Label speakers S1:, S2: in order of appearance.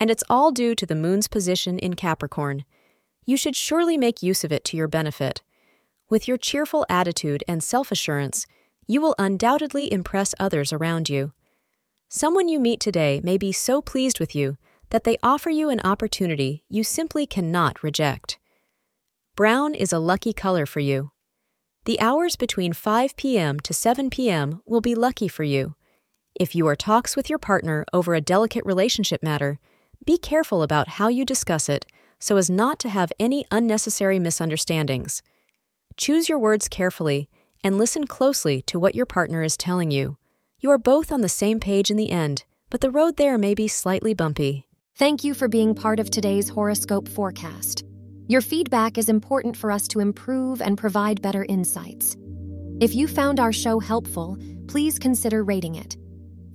S1: and it's all due to the moon's position in Capricorn. You should surely make use of it to your benefit. With your cheerful attitude and self assurance, you will undoubtedly impress others around you. Someone you meet today may be so pleased with you that they offer you an opportunity you simply cannot reject. Brown is a lucky color for you. The hours between 5 p.m. to 7 p.m. will be lucky for you. If you are talks with your partner over a delicate relationship matter, be careful about how you discuss it so as not to have any unnecessary misunderstandings. Choose your words carefully and listen closely to what your partner is telling you. You are both on the same page in the end, but the road there may be slightly bumpy.
S2: Thank you for being part of today's horoscope forecast. Your feedback is important for us to improve and provide better insights. If you found our show helpful, please consider rating it.